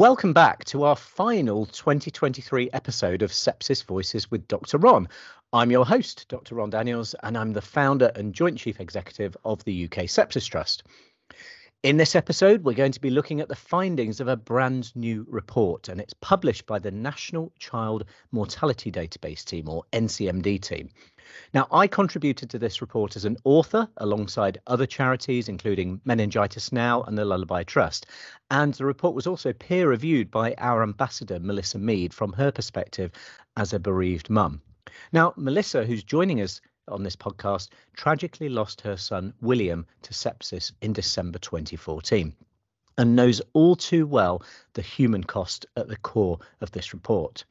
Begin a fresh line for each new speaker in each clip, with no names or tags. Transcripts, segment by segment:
Welcome back to our final 2023 episode of Sepsis Voices with Dr. Ron. I'm your host, Dr. Ron Daniels, and I'm the founder and Joint Chief Executive of the UK Sepsis Trust. In this episode, we're going to be looking at the findings of a brand new report, and it's published by the National Child Mortality Database Team, or NCMD team. Now, I contributed to this report as an author alongside other charities, including Meningitis Now and the Lullaby Trust. And the report was also peer reviewed by our ambassador, Melissa Mead, from her perspective as a bereaved mum. Now, Melissa, who's joining us on this podcast, tragically lost her son, William, to sepsis in December 2014 and knows all too well the human cost at the core of this report.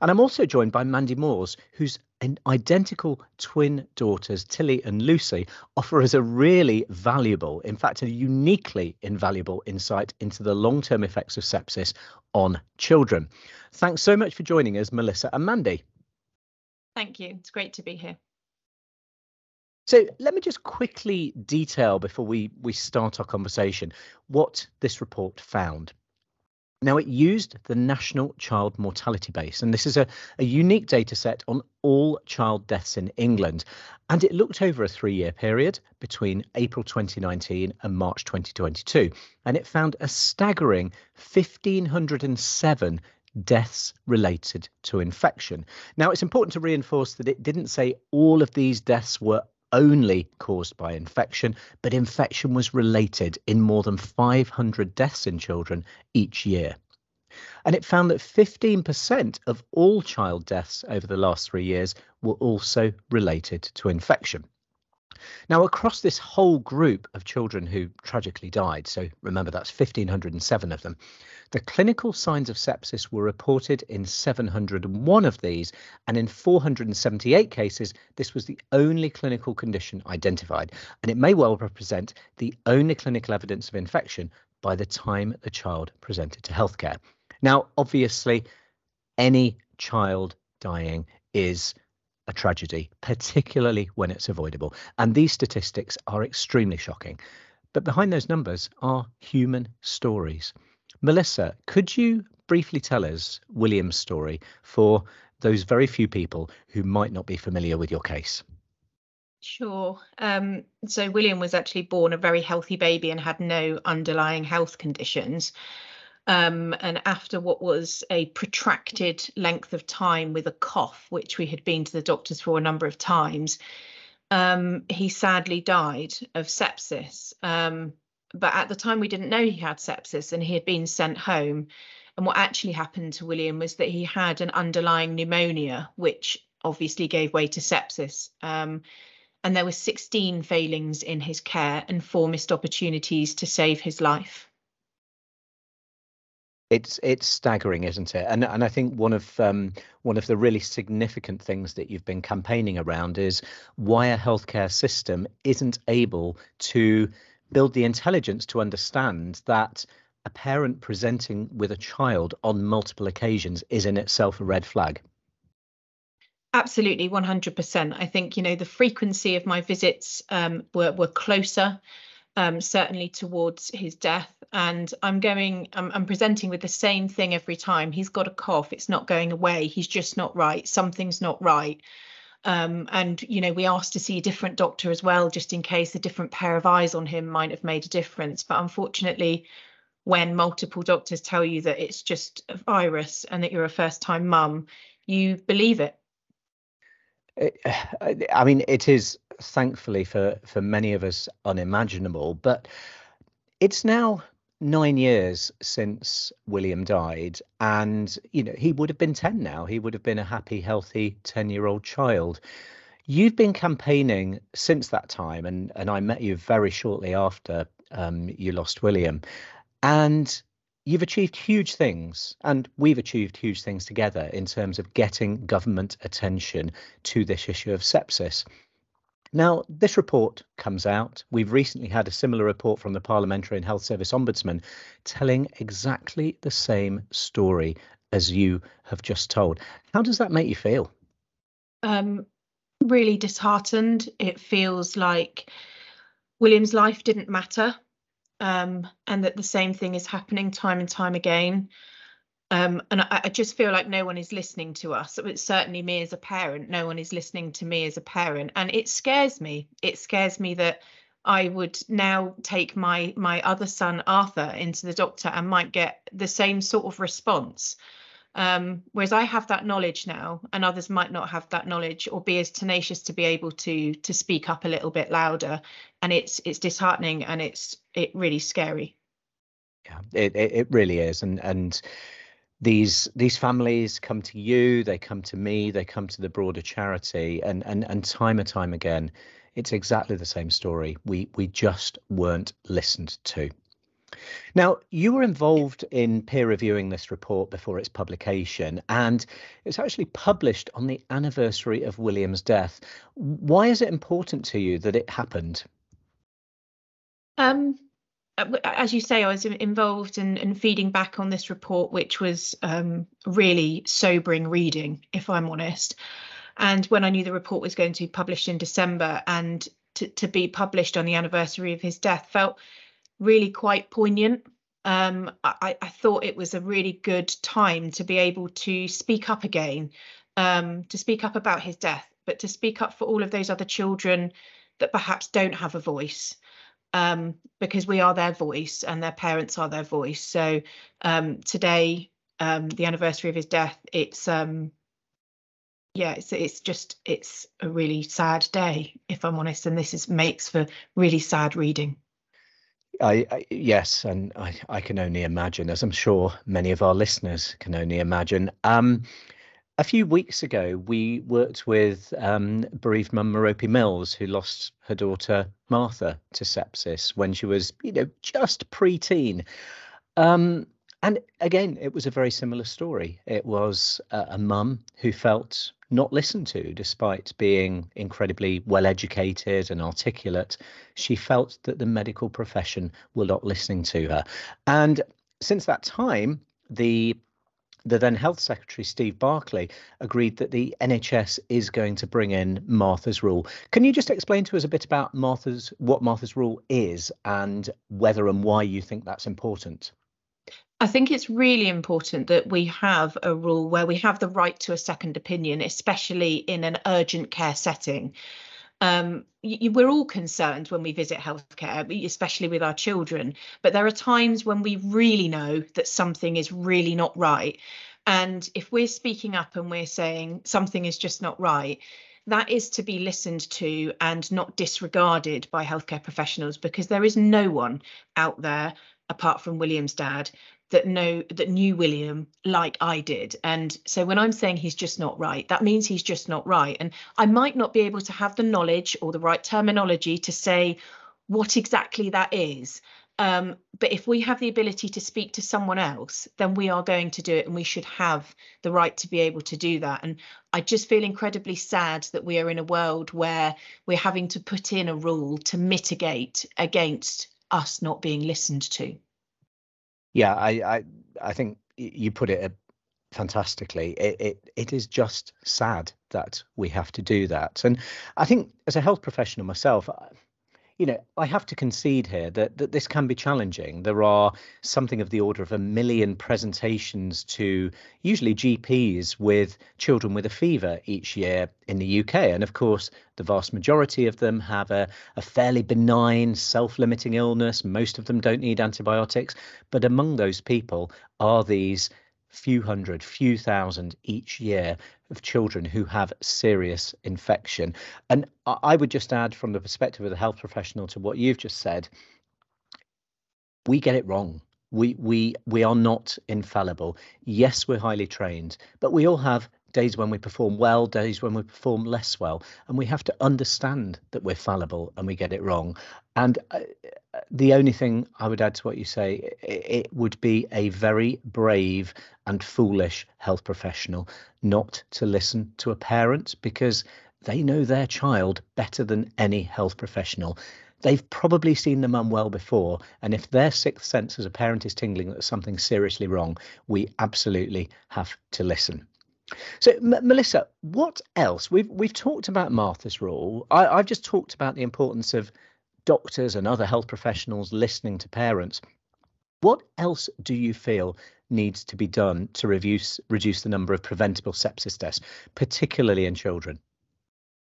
And I'm also joined by Mandy Moores, whose identical twin daughters, Tilly and Lucy, offer us a really valuable, in fact, a uniquely invaluable insight into the long term effects of sepsis on children. Thanks so much for joining us, Melissa and Mandy.
Thank you. It's great to be here.
So let me just quickly detail before we, we start our conversation what this report found. Now, it used the National Child Mortality Base, and this is a, a unique data set on all child deaths in England. And it looked over a three year period between April 2019 and March 2022. And it found a staggering 1,507 deaths related to infection. Now, it's important to reinforce that it didn't say all of these deaths were only caused by infection, but infection was related in more than 500 deaths in children each year. And it found that 15% of all child deaths over the last three years were also related to infection. Now, across this whole group of children who tragically died, so remember that's 1,507 of them, the clinical signs of sepsis were reported in 701 of these, and in 478 cases, this was the only clinical condition identified, and it may well represent the only clinical evidence of infection by the time the child presented to healthcare. Now, obviously, any child dying is a tragedy, particularly when it's avoidable. And these statistics are extremely shocking. But behind those numbers are human stories. Melissa, could you briefly tell us William's story for those very few people who might not be familiar with your case?
Sure. Um, so William was actually born a very healthy baby and had no underlying health conditions. Um, and after what was a protracted length of time with a cough, which we had been to the doctors for a number of times, um, he sadly died of sepsis. Um, but at the time, we didn't know he had sepsis and he had been sent home. And what actually happened to William was that he had an underlying pneumonia, which obviously gave way to sepsis. Um, and there were 16 failings in his care and four missed opportunities to save his life
it's it's staggering, isn't it? And and I think one of um, one of the really significant things that you've been campaigning around is why a healthcare system isn't able to build the intelligence to understand that a parent presenting with a child on multiple occasions is in itself a red flag.
Absolutely, 100%. I think, you know, the frequency of my visits um, were, were closer um, certainly towards his death. And I'm going, I'm, I'm presenting with the same thing every time. He's got a cough, it's not going away, he's just not right, something's not right. Um, and you know we asked to see a different doctor as well just in case a different pair of eyes on him might have made a difference. But unfortunately when multiple doctors tell you that it's just a virus and that you're a first time mum you believe it.
I mean it is thankfully for for many of us unimaginable but it's now nine years since william died and you know he would have been 10 now. He would have been a happy healthy 10 year old child. You've been campaigning since that time and and i met you very shortly after um, you lost william. And you've achieved huge things and we've achieved huge things together in terms of getting government attention to this issue of sepsis now, this report comes out. We've recently had a similar report from the Parliamentary and Health Service Ombudsman telling exactly the same story as you have just told. How does that make you feel?
Um, really disheartened. It feels like William's life didn't matter. um, and that the same thing is happening time and time again. Um, and I, I, just feel like no one is listening to us. It's certainly me as a parent. No one is listening to me as a parent, and it scares me. It scares me that I would now take my my other son Arthur into the doctor and might get the same sort of response. Um, whereas I have that knowledge now, and others might not have that knowledge or be as tenacious to be able to to speak up a little bit louder, and it's it's disheartening and it's it really scary.
Yeah, it it, it really is, and and these these families come to you, they come to me, they come to the broader charity, and and and time and time again, it's exactly the same story. We we just weren't listened to. Now, you were involved in peer reviewing this report before its publication, and it's actually published on the anniversary of William's death. Why is it important to you that it happened?
Um, as you say, I was involved in, in feeding back on this report, which was um, really sobering reading, if I'm honest. And when I knew the report was going to be published in December and to, to be published on the anniversary of his death felt really quite poignant. Um, I, I, thought it was a really good time to be able to speak up again, um, to speak up about his death, but to speak up for all of those other children that perhaps don't have a voice, um, because we are their voice and their parents are their voice. So um, today, um, the anniversary of his death, it's um, yeah, it's it's just it's a really sad day, if I'm honest, and this is makes for really sad reading.
I, I, yes, and I, I can only imagine, as I'm sure many of our listeners can only imagine. Um, a few weeks ago, we worked with um, bereaved mum Merope Mills, who lost her daughter Martha to sepsis when she was, you know, just preteen. Um, and again, it was a very similar story. It was a mum who felt not listened to, despite being incredibly well educated and articulate. She felt that the medical profession were not listening to her. And since that time, the the then health secretary steve barclay agreed that the nhs is going to bring in martha's rule can you just explain to us a bit about martha's what martha's rule is and whether and why you think that's important
I think it's really important that we have a rule where we have the right to a second opinion, especially in an urgent care setting. Um, we're all concerned when we visit healthcare, especially with our children, but there are times when we really know that something is really not right. And if we're speaking up and we're saying something is just not right, that is to be listened to and not disregarded by healthcare professionals because there is no one out there apart from William's dad that know that knew William like I did. And so when I'm saying he's just not right, that means he's just not right. And I might not be able to have the knowledge or the right terminology to say what exactly that is. Um, but if we have the ability to speak to someone else, then we are going to do it and we should have the right to be able to do that. And I just feel incredibly sad that we are in a world where we're having to put in a rule to mitigate against us not being listened to.
Yeah, I, I, I think you put it uh, fantastically. It, it, it is just sad that we have to do that, and I think as a health professional myself, you know, I have to concede here that, that this can be challenging. There are something of the order of a million presentations to usually GPs with children with a fever each year in the UK. And of course, the vast majority of them have a, a fairly benign, self limiting illness. Most of them don't need antibiotics. But among those people are these few hundred, few thousand each year of children who have serious infection. And I would just add, from the perspective of the health professional, to what you've just said, we get it wrong. We we we are not infallible. Yes, we're highly trained, but we all have days when we perform well, days when we perform less well, and we have to understand that we're fallible and we get it wrong. And uh, the only thing I would add to what you say, it, would be a very brave and foolish health professional not to listen to a parent because they know their child better than any health professional. They've probably seen them unwell before, and if their sixth sense as a parent is tingling that something's seriously wrong, we absolutely have to listen. So, M- Melissa, what else? We've we've talked about Martha's rule. I, I've just talked about the importance of doctors and other health professionals listening to parents, what else do you feel needs to be done to reduce reduce the number of preventable sepsis deaths, particularly in children?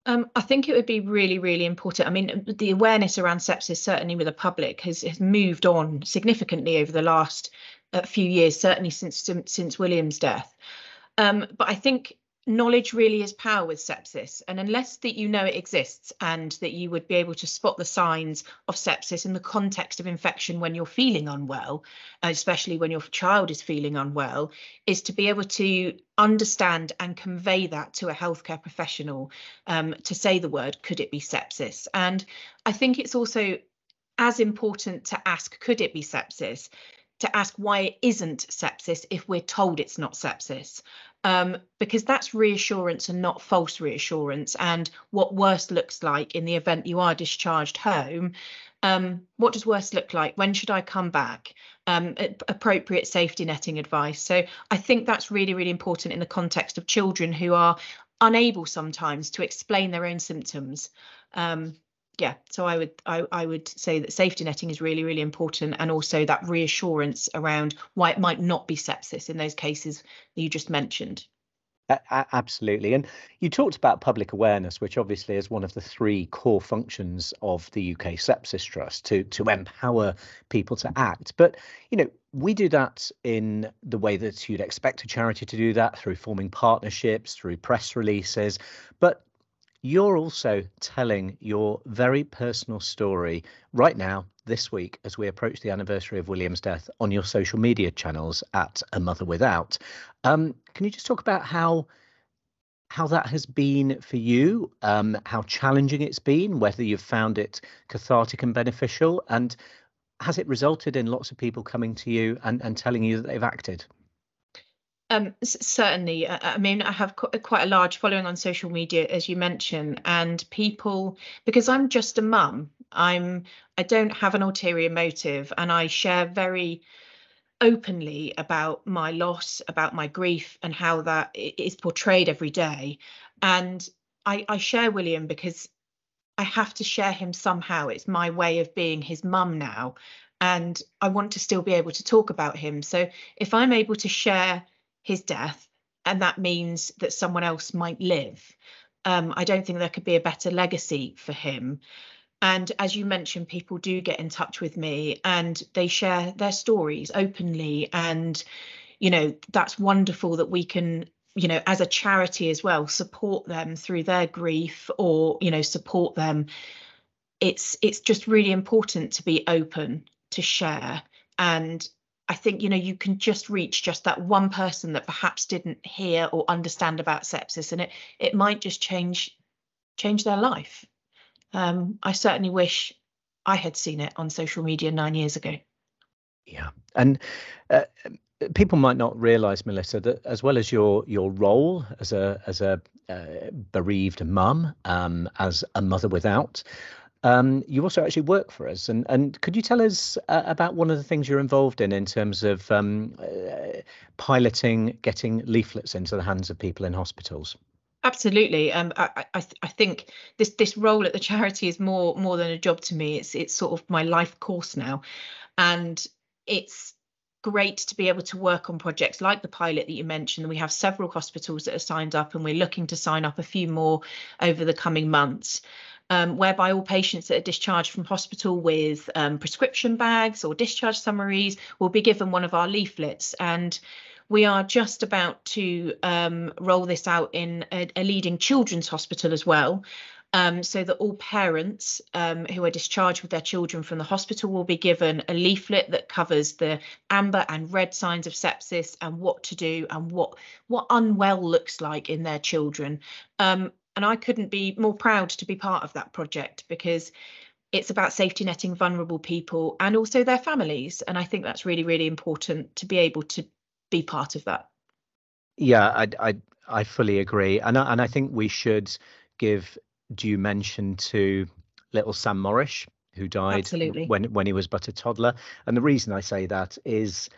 Um, I think it would be really, really important. I mean, the awareness around sepsis, certainly with the public, has, has moved on significantly over the last uh, few years, certainly since since William's death. Um, but I think knowledge really is power with sepsis. And unless that you know it exists and that you would be able to spot the signs of sepsis in the context of infection when you're feeling unwell especially when your child is feeling unwell is to be able to understand and convey that to a healthcare professional um, to say the word could it be sepsis? And i think it's also as important to ask could it be sepsis to ask why it isn't sepsis if we're told it's not sepsis um, because that's reassurance and not false reassurance. And what worse looks like in the event you are discharged home. Um, what does worse look like? When should I come back? Um, appropriate safety netting advice. So I think that's really, really important in the context of children who are unable sometimes to explain their own symptoms. Um, yeah, so I would I, I would say that safety netting is really, really important and also that reassurance around why it might not be sepsis in those cases that you just mentioned.
absolutely. And you talked about public awareness, which obviously is one of the three core functions of the UK Sepsis Trust to, to empower people to act. But, you know, we do that in the way that you'd expect a charity to do that through forming partnerships, through press releases. But you're also telling your very personal story right now, this week, as we approach the anniversary of William's death on your social media channels at A Mother Without. Um, can you just talk about how how that has been for you, um, how challenging it's been, whether you've found it cathartic and beneficial, and has it resulted in lots of people coming to you and, and telling you that they've acted?
Um, certainly. I mean, I have quite a large following on social media, as you mentioned, and people because I'm just a mum. I'm I don't have an ulterior motive, and I share very openly about my loss, about my grief, and how that is portrayed every day. And I, I share William because I have to share him somehow. It's my way of being his mum now, and I want to still be able to talk about him. So if I'm able to share his death, and that means that someone else might live. Um, I don't think there could be a better legacy for him. And as you mentioned, people do get in touch with me and they share their stories openly. And, you know, that's wonderful that we can, you know, as a charity as well, support them through their grief or, you know, support them. It's it's just really important to be open to share and I think you know you can just reach just that one person that perhaps didn't hear or understand about sepsis, and it it might just change change their life. Um, I certainly wish I had seen it on social media nine years ago.
Yeah, and uh, people might not realise, Melissa, that as well as your your role as a as a uh, bereaved mum, um, as a mother without, um, you also actually work for us, and and could you tell us uh, about one of the things you're involved in in terms of um, uh, piloting, getting leaflets into the hands of people in hospitals?
Absolutely. Um, I, I, I think this this role at the charity is more more than a job to me. It's it's sort of my life course now, and it's great to be able to work on projects like the pilot that you mentioned. We have several hospitals that are signed up, and we're looking to sign up a few more over the coming months um, whereby all patients that are discharged from hospital with um, prescription bags or discharge summaries will be given one of our leaflets. And we are just about to um, roll this out in a, a, leading children's hospital as well. Um, so that all parents um, who are discharged with their children from the hospital will be given a leaflet that covers the amber and red signs of sepsis and what to do and what what unwell looks like in their children. Um, and I couldn't be more proud to be part of that project because it's about safety netting vulnerable people and also their families. And I think that's really, really important to be able to be part of that.
Yeah, I I, I fully agree, and I, and I think we should give due mention to little Sam Morrish, who died
Absolutely.
when when he was but a toddler. And the reason I say that is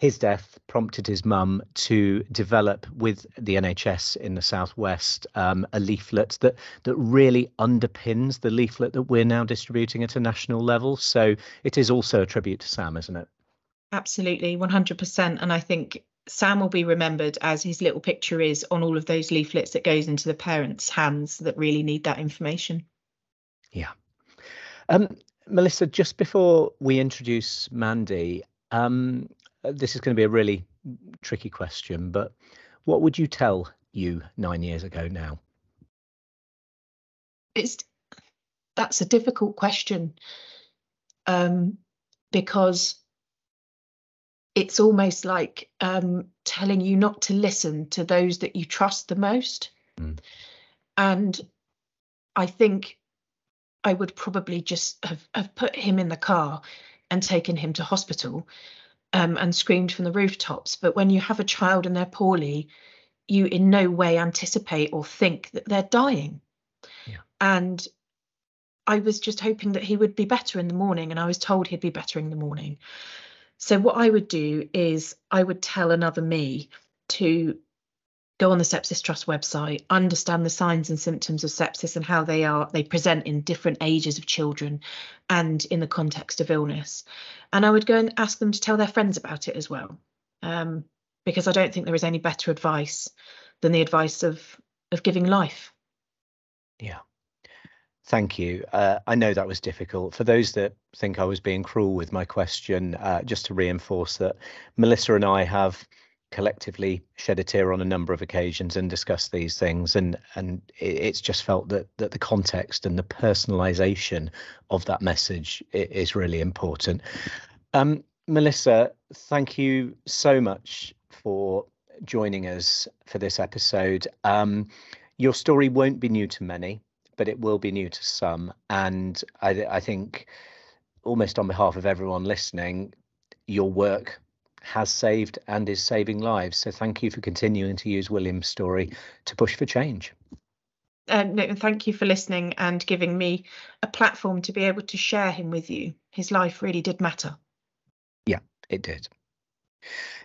his death prompted his mum to develop with the NHS in the southwest um, a leaflet that that really underpins the leaflet that we're now distributing at a national level. So it is also a tribute to Sam, isn't it?
Absolutely, 100%. And I think Sam will be remembered as his little picture is on all of those leaflets that goes into the parents' hands that really need that information.
Yeah. Um, Melissa, just before we introduce Mandy, um, this is going to be a really tricky question, but what would you tell you nine years ago now?
It's that's a difficult question um, because it's almost like um, telling you not to listen to those that you trust the most. Mm. And I think I would probably just have, have put him in the car and taken him to hospital um, and screamed from the rooftops. But when you have a child and they're poorly, you in no way anticipate or think that they're dying. Yeah. And I was just hoping that he would be better in the morning, and I was told he'd be better in the morning. So, what I would do is I would tell another me to go on the sepsis trust website understand the signs and symptoms of sepsis and how they are they present in different ages of children and in the context of illness and i would go and ask them to tell their friends about it as well um, because i don't think there is any better advice than the advice of of giving life
yeah Thank you. Uh, I know that was difficult. For those that think I was being cruel with my question, uh, just to reinforce that Melissa and I have collectively shed a tear on a number of occasions and discussed these things. And and it's just felt that that the context and the personalization of that message is really important. Um, melissa thank you so much for joining us for this episode. Um, your story won't be new to many but it will be new to some. And i, I think almost on behalf of everyone listening your work has saved and is saving lives. So thank you for continuing to use William's story to push for change.
Uh, no, thank you for listening and giving me a platform to be able to share him with you. His life really did matter.
Yeah, it did.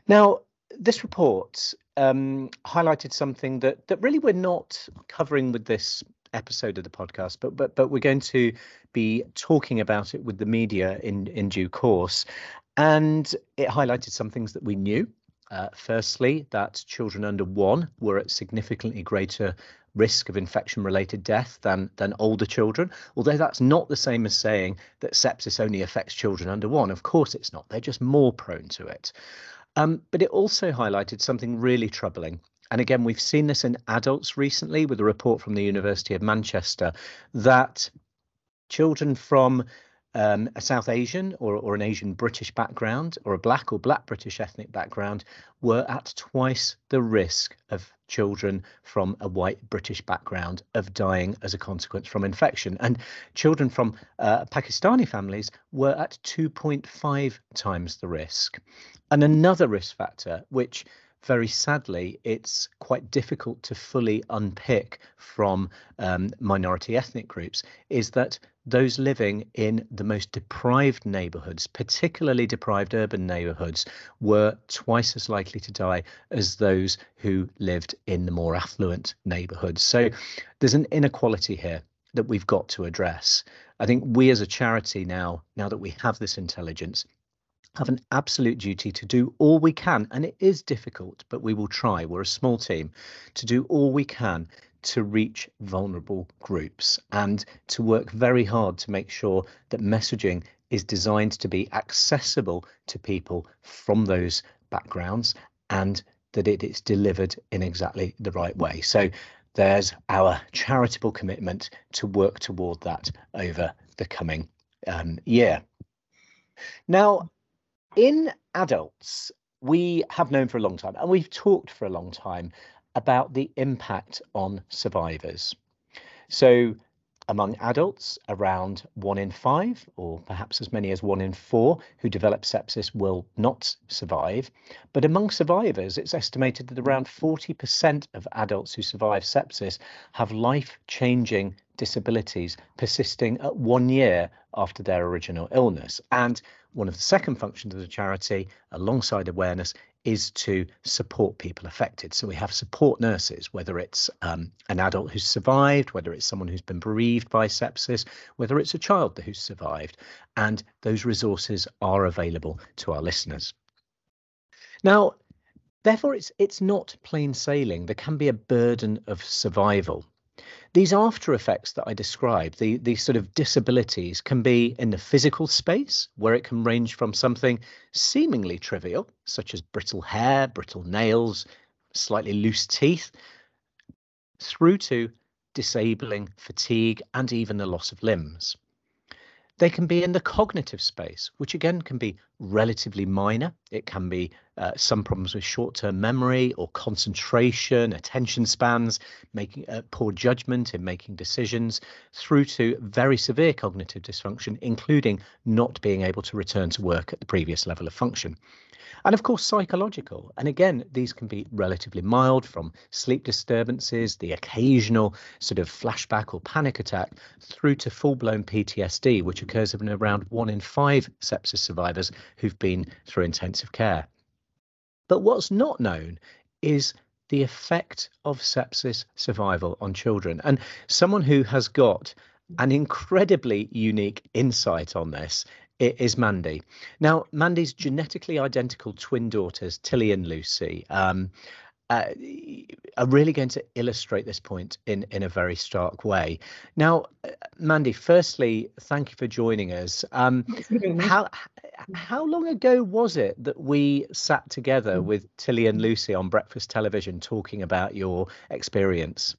Now, this report um, highlighted something that that really we're not covering with this episode of the podcast, but but but we're going to be talking about it with the media in in due course. And it highlighted some things that we knew. Uh, firstly, that children under one were at significantly greater risk of infection related death than than older children although that's not the same as saying that sepsis only affects children under one. Of course it's not. They're just more prone to it. Um, but it also highlighted something really troubling. And again we've seen this in adults recently with a report from the university of manchester that children from um, a South Asian or, or an Asian British background or a black or black British ethnic background were at twice the risk of children from a white British background of dying as a consequence from infection. And children from uh, Pakistani families were at 2.5 times the risk. And another risk factor, which very sadly, it's quite difficult to fully unpick from um, minority ethnic groups, is that those living in the most deprived neighborhoods, particularly deprived urban neighborhoods, were twice as likely to die as those who lived in the more affluent neighborhoods. So there's an inequality here that we've got to address. I think we as a charity now, now that we have this intelligence, have an absolute duty to do all we can, and it is difficult, but we will try. We're a small team to do all we can to reach vulnerable groups and to work very hard to make sure that messaging is designed to be accessible to people from those backgrounds and that it is delivered in exactly the right way. So there's our charitable commitment to work toward that over the coming um, year. Now, in adults, we have known for a long time and we've talked for a long time about the impact on survivors. So, among adults, around one in five, or perhaps as many as one in four, who develop sepsis will not survive. But among survivors, it's estimated that around 40% of adults who survive sepsis have life changing disabilities persisting at one year after their original illness. And one of the second functions of the charity, alongside awareness, is to support people affected. So we have support nurses, whether it's um, an adult who's survived, whether it's someone who's been bereaved by sepsis, whether it's a child who's survived, and those resources are available to our listeners. Now, therefore, it's it's not plain sailing. There can be a burden of survival these after effects that I described, the, these sort of disabilities, can be in the physical space, where it can range from something seemingly trivial, such as brittle hair, brittle nails, slightly loose teeth, through to disabling fatigue and even the loss of limbs. They can be in the cognitive space, which again can be relatively minor. It can be uh, some problems with short term memory or concentration, attention spans, making uh, poor judgment in making decisions, through to very severe cognitive dysfunction, including not being able to return to work at the previous level of function. And of course, psychological. And again, these can be relatively mild from sleep disturbances, the occasional sort of flashback or panic attack, through to full blown PTSD, which occurs in around one in five sepsis survivors who've been through intensive care. But what's not known is the effect of sepsis survival on children. And someone who has got an incredibly unique insight on this is Mandy. Now, Mandy's genetically identical twin daughters, Tilly and Lucy, um, uh, are really going to illustrate this point in in a very stark way. Now, uh, Mandy, firstly, thank you for joining us. Um, how how long ago was it that we sat together mm. with Tilly and Lucy on breakfast television talking about your experience?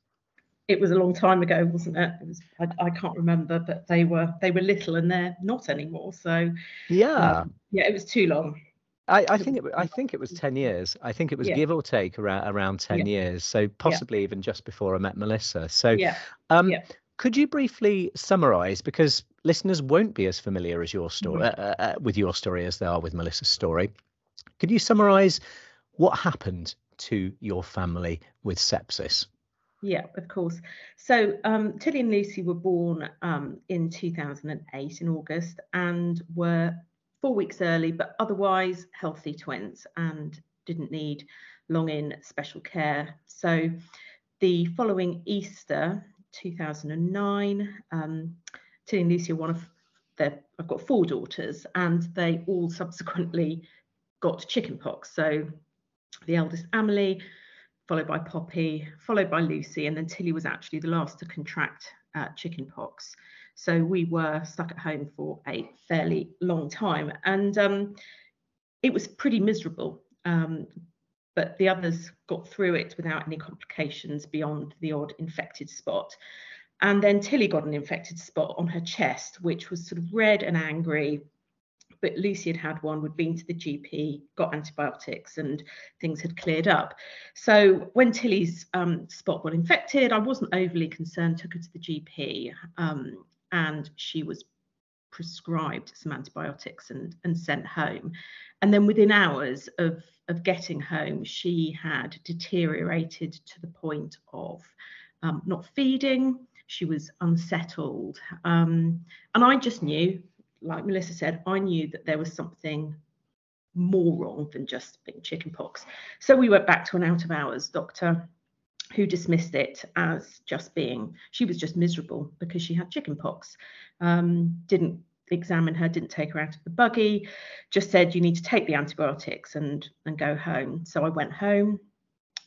It was a long time ago, wasn't it? It was I, I, can't remember, but they were they were little and they're not anymore. So
yeah, um,
yeah, it was too long.
I, I think it I think it was ten years. I think it was yeah. give or take around around ten yeah. years. So possibly yeah. even just before I met Melissa. So
yeah. Um, yeah.
could you briefly summarise because listeners won't be as familiar as your story mm-hmm. uh, uh, with your story as they are with Melissa's story. Could you summarise what happened to your family with sepsis?
Yeah, of course. So um, Tilly and Lucy were born um, in 2008 in August and were four weeks early, but otherwise healthy twins and didn't need long in special care. So the following Easter 2009, um, Tilly and Lucy are one of their, I've got four daughters and they all subsequently got chickenpox. So the eldest Amelie followed by Poppy, followed by Lucy, and then Tilly was actually the last to contract uh, chickenpox. So we were stuck at home for a fairly long time, and um, it was pretty miserable. Um, but the others got through it without any complications beyond the odd infected spot. And then Tilly got an infected spot on her chest, which was sort of red and angry, but Lucy had had one, we'd been to the GP, got antibiotics, and things had cleared up. So when Tilly's um, spot got infected, I wasn't overly concerned, took her to the GP, um, and she was prescribed some antibiotics and, and sent home. And then within hours of, of getting home, she had deteriorated to the point of um, not feeding. She was unsettled. Um, and I just knew like Melissa said, I knew that there was something more wrong than just being chickenpox. So we went back to an out of hours doctor who dismissed it as just being, she was just miserable because she had chickenpox. Um, didn't examine her, didn't take her out of the buggy, just said you need to take the antibiotics and and go home. So I went home,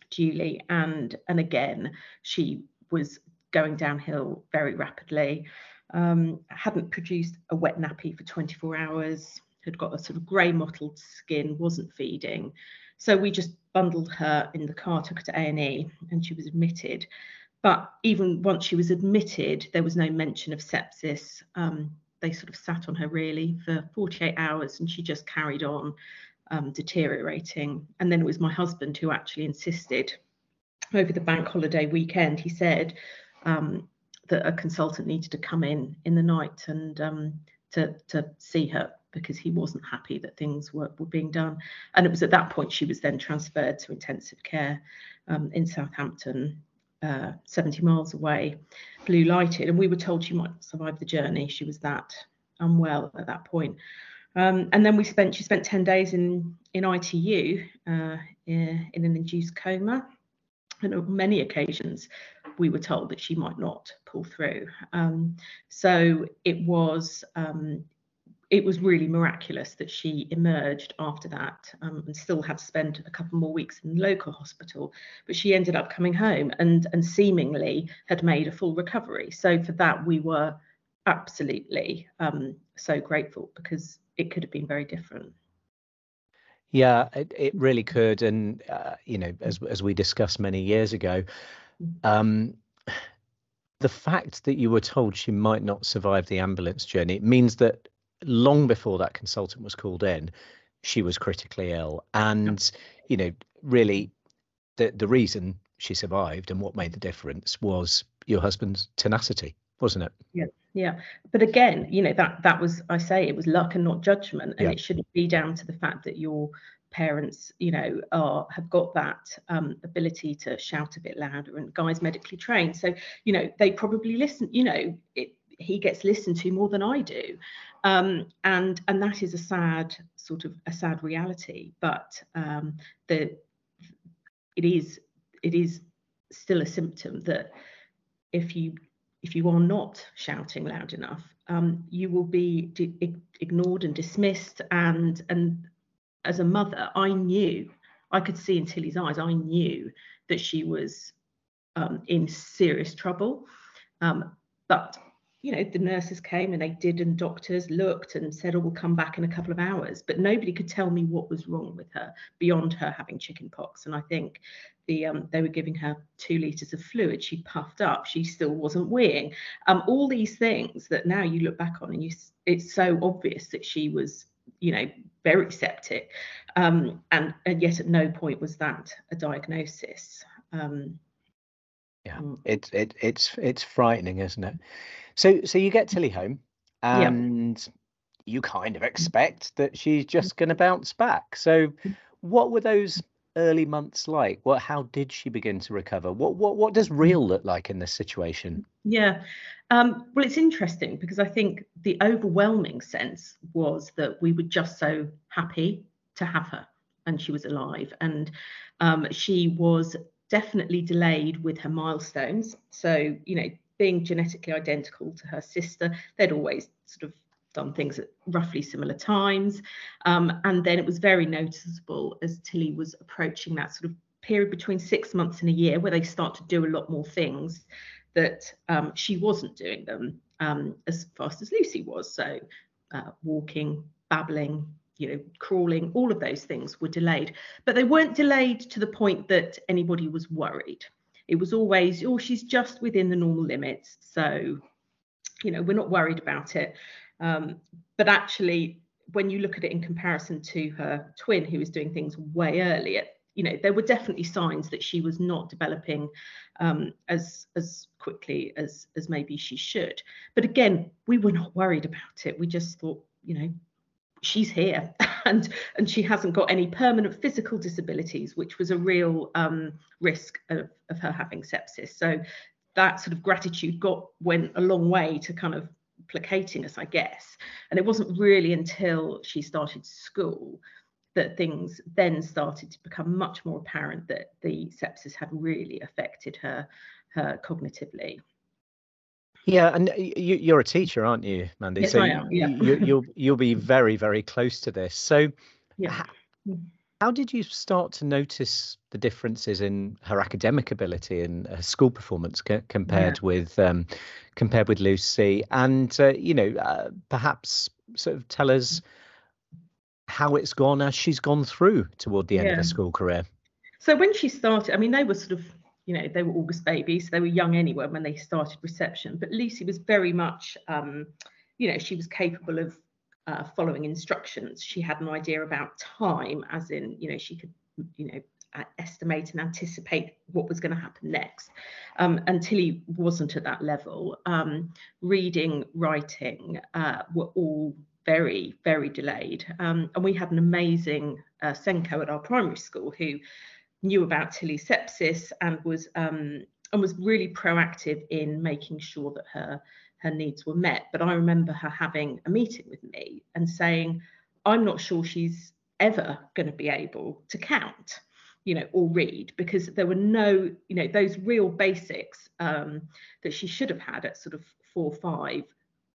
Julie, and and again she was going downhill very rapidly um, hadn't produced a wet nappy for 24 hours, had got a sort of grey mottled skin, wasn't feeding. So we just bundled her in the car, took her to A&E, and she was admitted. But even once she was admitted, there was no mention of sepsis. Um, they sort of sat on her really for 48 hours, and she just carried on um, deteriorating. And then it was my husband who actually insisted over the bank holiday weekend. He said, um, that a consultant needed to come in in the night and um, to to see her because he wasn't happy that things were, were being done. And it was at that point she was then transferred to intensive care um, in Southampton, uh, 70 miles away, blue lighted. And we were told she might survive the journey. She was that unwell at that point. Um, and then we spent she spent 10 days in in ITU uh, in, in an induced coma. And on many occasions, we were told that she might not pull through. Um, so it was um, it was really miraculous that she emerged after that um, and still had to spend a couple more weeks in local hospital. But she ended up coming home and and seemingly had made a full recovery. So for that, we were absolutely um, so grateful because it could have been very different.
Yeah, it, it really could, and uh, you know, as as we discussed many years ago, um, the fact that you were told she might not survive the ambulance journey means that long before that consultant was called in, she was critically ill, and you know, really, the the reason she survived and what made the difference was your husband's tenacity, wasn't it?
Yeah yeah but again you know that that was i say it was luck and not judgment and yeah. it shouldn't be down to the fact that your parents you know are have got that um, ability to shout a bit louder and Guy's medically trained so you know they probably listen you know it, he gets listened to more than i do um, and and that is a sad sort of a sad reality but um, the it is it is still a symptom that if you if you are not shouting loud enough, um, you will be ignored and dismissed. And and as a mother, I knew, I could see in Tilly's eyes, I knew that she was um, in serious trouble. Um, but you know, the nurses came and they did, and doctors looked and said, "Oh, we'll come back in a couple of hours." But nobody could tell me what was wrong with her beyond her having chickenpox. And I think the um, they were giving her two liters of fluid. She puffed up. She still wasn't weeing. Um, all these things that now you look back on and you, it's so obvious that she was, you know, very septic. Um, and and yet at no point was that a diagnosis. Um,
yeah, mm. it's it, it's it's frightening, isn't it? So so you get Tilly home and you kind of expect that she's just going to bounce back. So mm. what were those early months like? What how did she begin to recover? What what what does real look like in this situation?
Yeah. Um, well, it's interesting because I think the overwhelming sense was that we were just so happy to have her and she was alive. And um, she was definitely delayed with her milestones. So, you know, being genetically identical to her sister, they'd always sort of done things at roughly similar times. Um, and then it was very noticeable as Tilly was approaching that sort of period between six months and a year where they start to do a lot more things that um, she wasn't doing them um, as fast as Lucy was. So uh, walking, babbling, you know, crawling, all of those things were delayed. But they weren't delayed to the point that anybody was worried it was always, oh, she's just within the normal limits. So, you know, we're not worried about it. Um, but actually, when you look at it in comparison to her twin, who was doing things way earlier, you know, there were definitely signs that she was not developing um, as as quickly as as maybe she should. But again, we were not worried about it. We just thought, you know, she's here and and she hasn't got any permanent physical disabilities which was a real um, risk of, of her having sepsis. So that sort of gratitude got went a long way to kind of placating us i guess. And it wasn't really until she started school that things then started to become much more apparent that the sepsis had really affected her her cognitively
yeah, and you, are a teacher, aren't you, Mandy?
Yes, so I am. Yeah.
you, will you'll, you'll be very very close to this. So, yeah. How, mm. how did you start to notice the differences in her academic ability and her school performance c- compared yeah. with um, compared with Lucy? And uh, you know, uh, perhaps sort of tell us how it's gone as she's gone through toward the end yeah. of her school career.
So when she started, I mean, they were sort of you know, they were August babies, so they were young anyway when they started reception. But Lucy was very much, um, you know, she was capable of uh, following instructions. She had an idea about time, as in, you know, she could, you know, estimate and anticipate what was going to happen next. Um, and Tilly wasn't at that level. Um, reading, writing uh, were all very, very delayed. Um, and we had an amazing uh, SENCO at our primary school who knew about Tilly's sepsis and was um, and was really proactive in making sure that her her needs were met. But I remember her having a meeting with me and saying, I'm not sure she's ever going to be able to count you know or read because there were no you know those real basics um, that she should have had at sort of four or five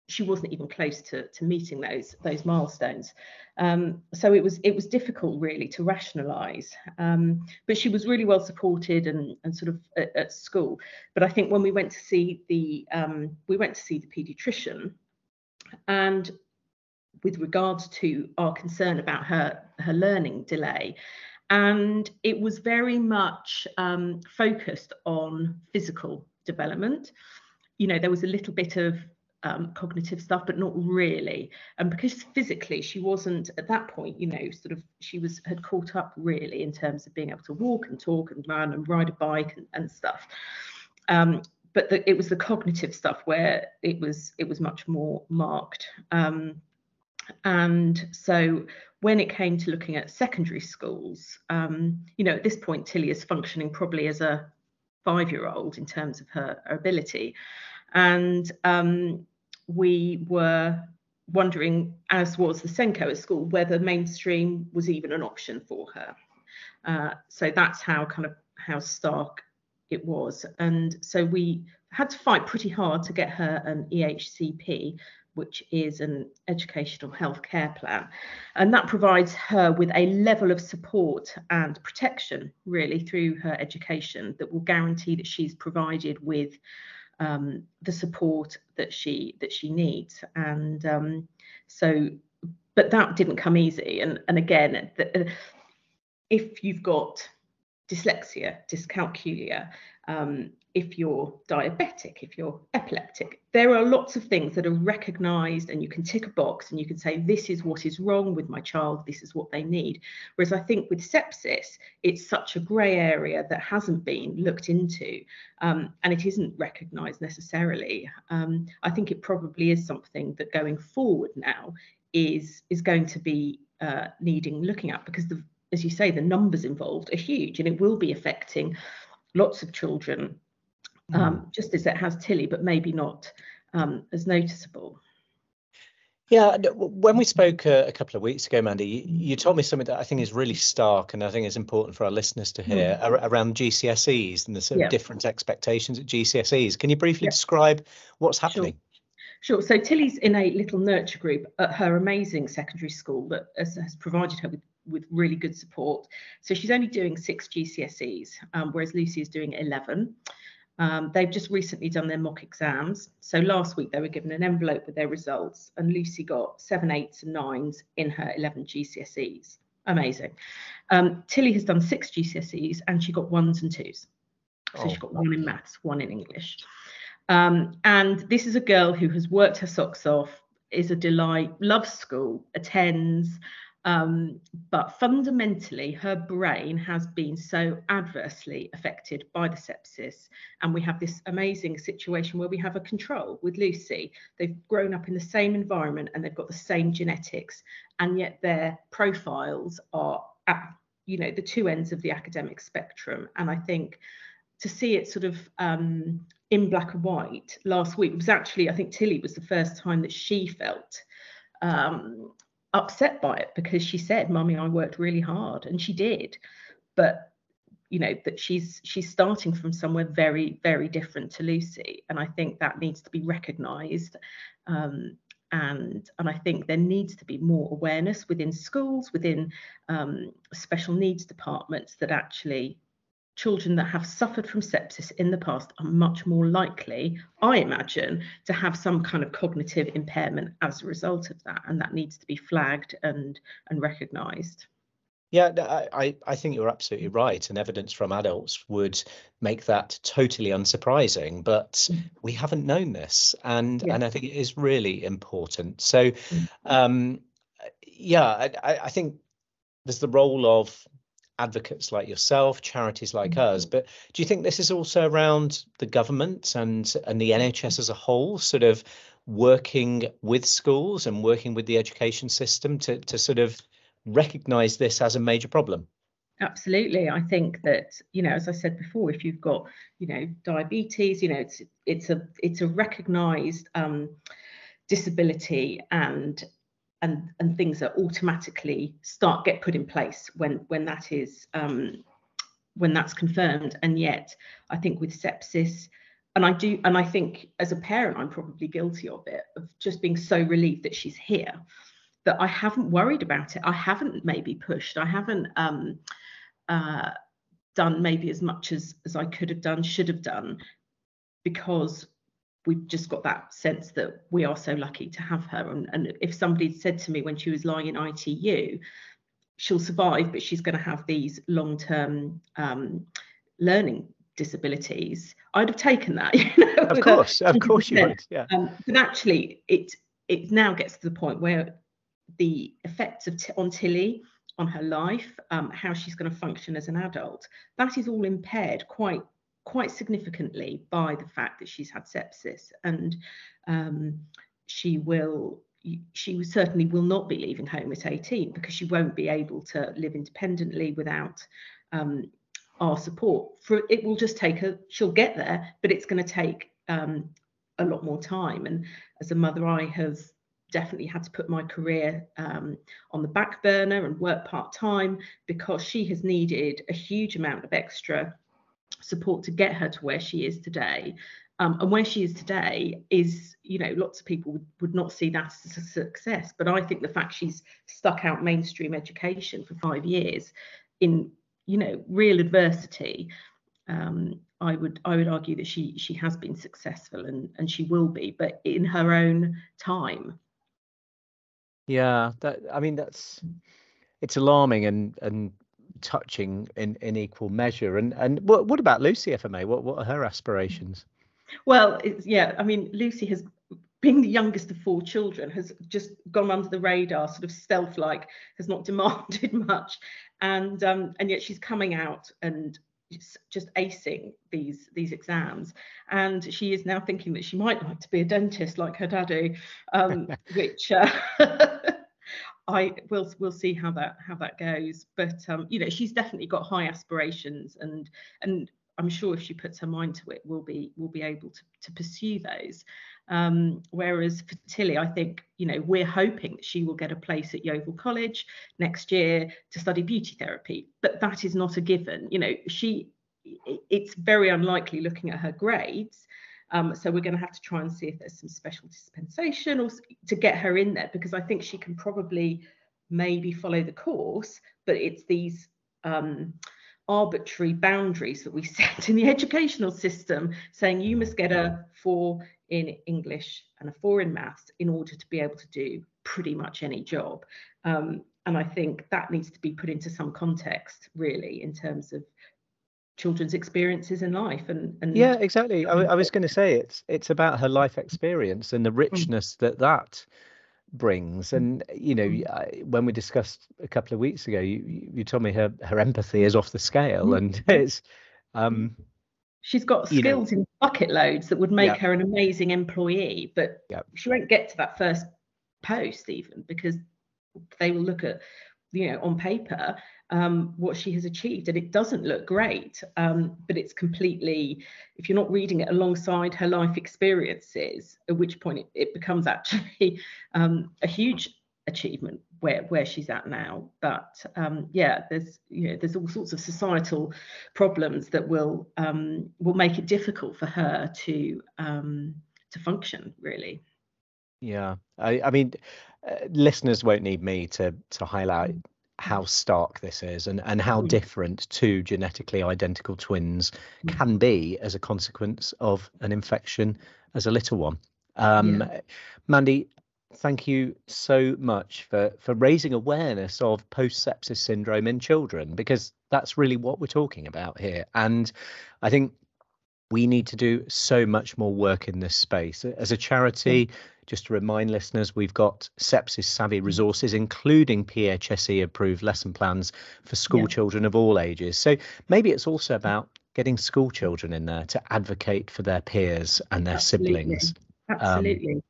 she wasn't even close to, to meeting those those milestones. Um, so it was it was difficult really to rationalise. Um, but she was really well supported and, and sort of at, at school. But I think when we went to see the um, we went to see the paediatrician, and with regards to our concern about her her learning delay, and it was very much um, focused on physical development. You know, there was a little bit of um, cognitive stuff, but not really. And because physically she wasn't at that point, you know, sort of she was had caught up really in terms of being able to walk and talk and run and ride a bike and, and stuff. Um, but the, it was the cognitive stuff where it was it was much more marked. Um, and so when it came to looking at secondary schools, um, you know, at this point Tilly is functioning probably as a five-year-old in terms of her, her ability and um, we were wondering, as was the SENCo at school, whether mainstream was even an option for her. Uh, so that's how kind of how stark it was. And so we had to fight pretty hard to get her an EHCP, which is an educational health care plan. And that provides her with a level of support and protection, really, through her education that will guarantee that she's provided with um, the support that she that she needs. And um, so but that didn't come easy. And and again the, if you've got dyslexia dyscalculia um, if you're diabetic, if you're epileptic. There are lots of things that are recognized and you can tick a box and you can say, this is what is wrong with my child, this is what they need. Whereas I think with sepsis, it's such a grey area that hasn't been looked into um, and it isn't recognized necessarily. Um, I think it probably is something that going forward now is, is going to be uh, needing looking at because the as you say, the numbers involved are huge and it will be affecting lots of children, um, mm. just as it has Tilly, but maybe not um, as noticeable.
Yeah, when we spoke a, a, couple of weeks ago, Mandy, you, you, told me something that I think is really stark, and I think is important for our listeners to hear mm. around GCSEs and the sort of yeah. different expectations at GCSEs. Can you briefly yeah. describe what's happening?
Sure. Sure. So Tilly's in a little nurture group at her amazing secondary school that has, has provided her with with really good support. So she's only doing six GCSEs, um, whereas Lucy is doing 11. Um, they've just recently done their mock exams. So last week they were given an envelope with their results, and Lucy got seven, eights, and nines in her 11 GCSEs. Amazing. Um, Tilly has done six GCSEs and she got ones and twos. So oh, she got one in maths, one in English. Um, and this is a girl who has worked her socks off, is a delight, loves school, attends, um, but fundamentally, her brain has been so adversely affected by the sepsis. And we have this amazing situation where we have a control with Lucy. They've grown up in the same environment and they've got the same genetics, and yet their profiles are at you know the two ends of the academic spectrum. And I think to see it sort of um, in black and white last week was actually, I think Tilly was the first time that she felt um, upset by it because she said, "Mummy, I worked really hard," and she did, but you know that she's she's starting from somewhere very very different to Lucy, and I think that needs to be recognised. Um, and and I think there needs to be more awareness within schools, within um, special needs departments that actually children that have suffered from sepsis in the past are much more likely, I imagine, to have some kind of cognitive impairment as a result of that. And that needs to be flagged and, and recognised.
Yeah, I, I think you're absolutely right. And evidence from adults would make that totally unsurprising. But mm. we haven't known this. And, yeah. and I think it is really important. So, mm. um, yeah, I, I think there's the role of advocates like yourself, charities like mm-hmm. us. But do you think this is also around the government and and the NHS as a whole, sort of working with schools and working with the education system to to sort of recognise this as a major problem?
absolutely i think that you know as i said before if you've got you know diabetes you know it's it's a it's a recognized um, disability and and and things that automatically start get put in place when when that is um, when that's confirmed. And yet i think with sepsis and i do and i think as a parent i'm probably guilty of it of just being so relieved that she's here that i haven't worried about it. I haven't maybe pushed. I haven't um, uh, done maybe as much as as i could have done should have done because we've just got that sense that we are so lucky to have her and, and if somebody said to me when she was lying in itu she'll survive, but she's going to have these long-term um, learning disabilities. I'd have taken that.
You know, of course, of course you would. Yeah. Um,
but actually, it it now gets to the point where the effects of t- on Tilly on her life, um, how she's going to function as an adult, that is all impaired quite quite significantly by the fact that she's had sepsis and um, she will she certainly will not be leaving home at 18 because she won't be able to live independently without um, our support. For it will just take her. She'll get there, but it's going to take um, a lot more time. And as a mother, I have definitely had to put my career um, on the back burner and work part time because she has needed a huge amount of extra support to get her to where she is today. Um, and where she is today is, you know, lots of people would, would not see that as a success. But I think the fact she's stuck out mainstream education for five years in, you know, real adversity, um, I would I would argue that she she has been successful and and she will be, but in her own time.
Yeah, that I mean that's it's alarming and and touching in in equal measure. And and what what about Lucy, if I may? What what are her aspirations?
Well, it's, yeah, I mean, Lucy has, being the youngest of four children, has just gone under the radar, sort of stealth-like, has not demanded much, and um, and yet she's coming out and just acing these these exams and she is now thinking that she might like to be a dentist like her daddy um, which uh, I will we'll see how that how that goes but um, you know she's definitely got high aspirations and and I'm sure if she puts her mind to it, we'll be we'll be able to, to pursue those. Um, whereas for Tilly, I think you know we're hoping that she will get a place at Yeovil College next year to study beauty therapy, but that is not a given. You know, she it's very unlikely looking at her grades. Um, so we're going to have to try and see if there's some special dispensation or to get her in there because I think she can probably maybe follow the course, but it's these um, arbitrary boundaries that we set in the educational system, saying you must get a four in English and a four in maths in order to be able to do pretty much any job. Um, and I think that needs to be put into some context, really, in terms of children's experiences in life and, and
yeah exactly I, I was going to say it's it's about her life experience and the mm. richness that that brings and you know mm. when we discussed a couple of weeks ago you you told me her her empathy is off the scale mm. and it's um
she's got skills know, in bucket loads that would make yeah. her an amazing employee but yeah. she won't get to that first post even because they will look at you know on paper um, what she has achieved and it doesn't look great um, but it's completely if you're not reading it alongside her life experiences at which point it, it becomes actually um, a huge achievement where where she's at now. But um, yeah there's you know there's all sorts of societal problems that will um, will make it difficult for her to um, to function really.
Yeah. I i mean uh, listeners won't need me to to highlight mm how stark this is and, and how mm. different two genetically identical twins mm. can be as a consequence of an infection as a little one. Um, yeah. Mandy, thank you so much for, for raising awareness of post sepsis syndrome in children because that's really what we're talking about here. And I think we need to do so much more work in this space. As a charity, just to remind listeners, we've got sepsis savvy resources, including PHSE approved lesson plans for school yeah. children of all ages. So maybe it's also about getting school children in there to advocate for their peers and their
Absolutely.
siblings.
Absolutely. Um,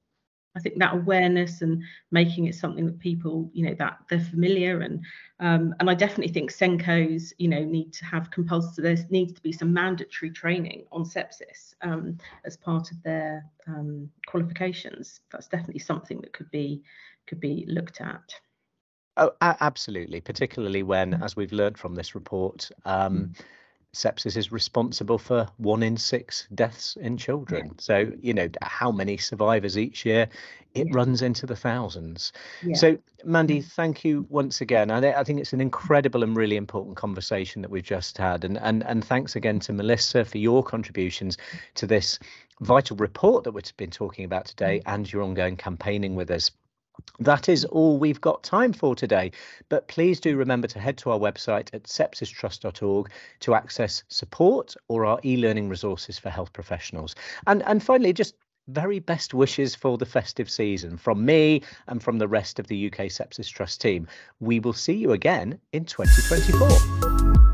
I think that awareness and making it something that people, you know, that they're familiar and um, and I definitely think SENCos, you know, need to have compulsory. There needs to be some mandatory training on sepsis um, as part of their um, qualifications. That's definitely something that could be could be looked at.
Oh, absolutely, particularly when, mm. as we've learned from this report, um, mm sepsis is responsible for one in six deaths in children. So, you know, how many survivors each year? It yeah. runs into the thousands. Yeah. So, Mandy, mm. thank you once again. I, I think it's an incredible and really important conversation that we've just had. And, and, and thanks again to Melissa for your contributions to this vital report that we've been talking about today mm. and your ongoing campaigning with us. That is all we've got time for today, but please do remember to head to our website at sepsistrust.org to access support or our e-learning resources for health professionals. And and finally, just very best wishes for the festive season from me and from the rest of the UK Sepsis Trust team. We will see you again in 2024.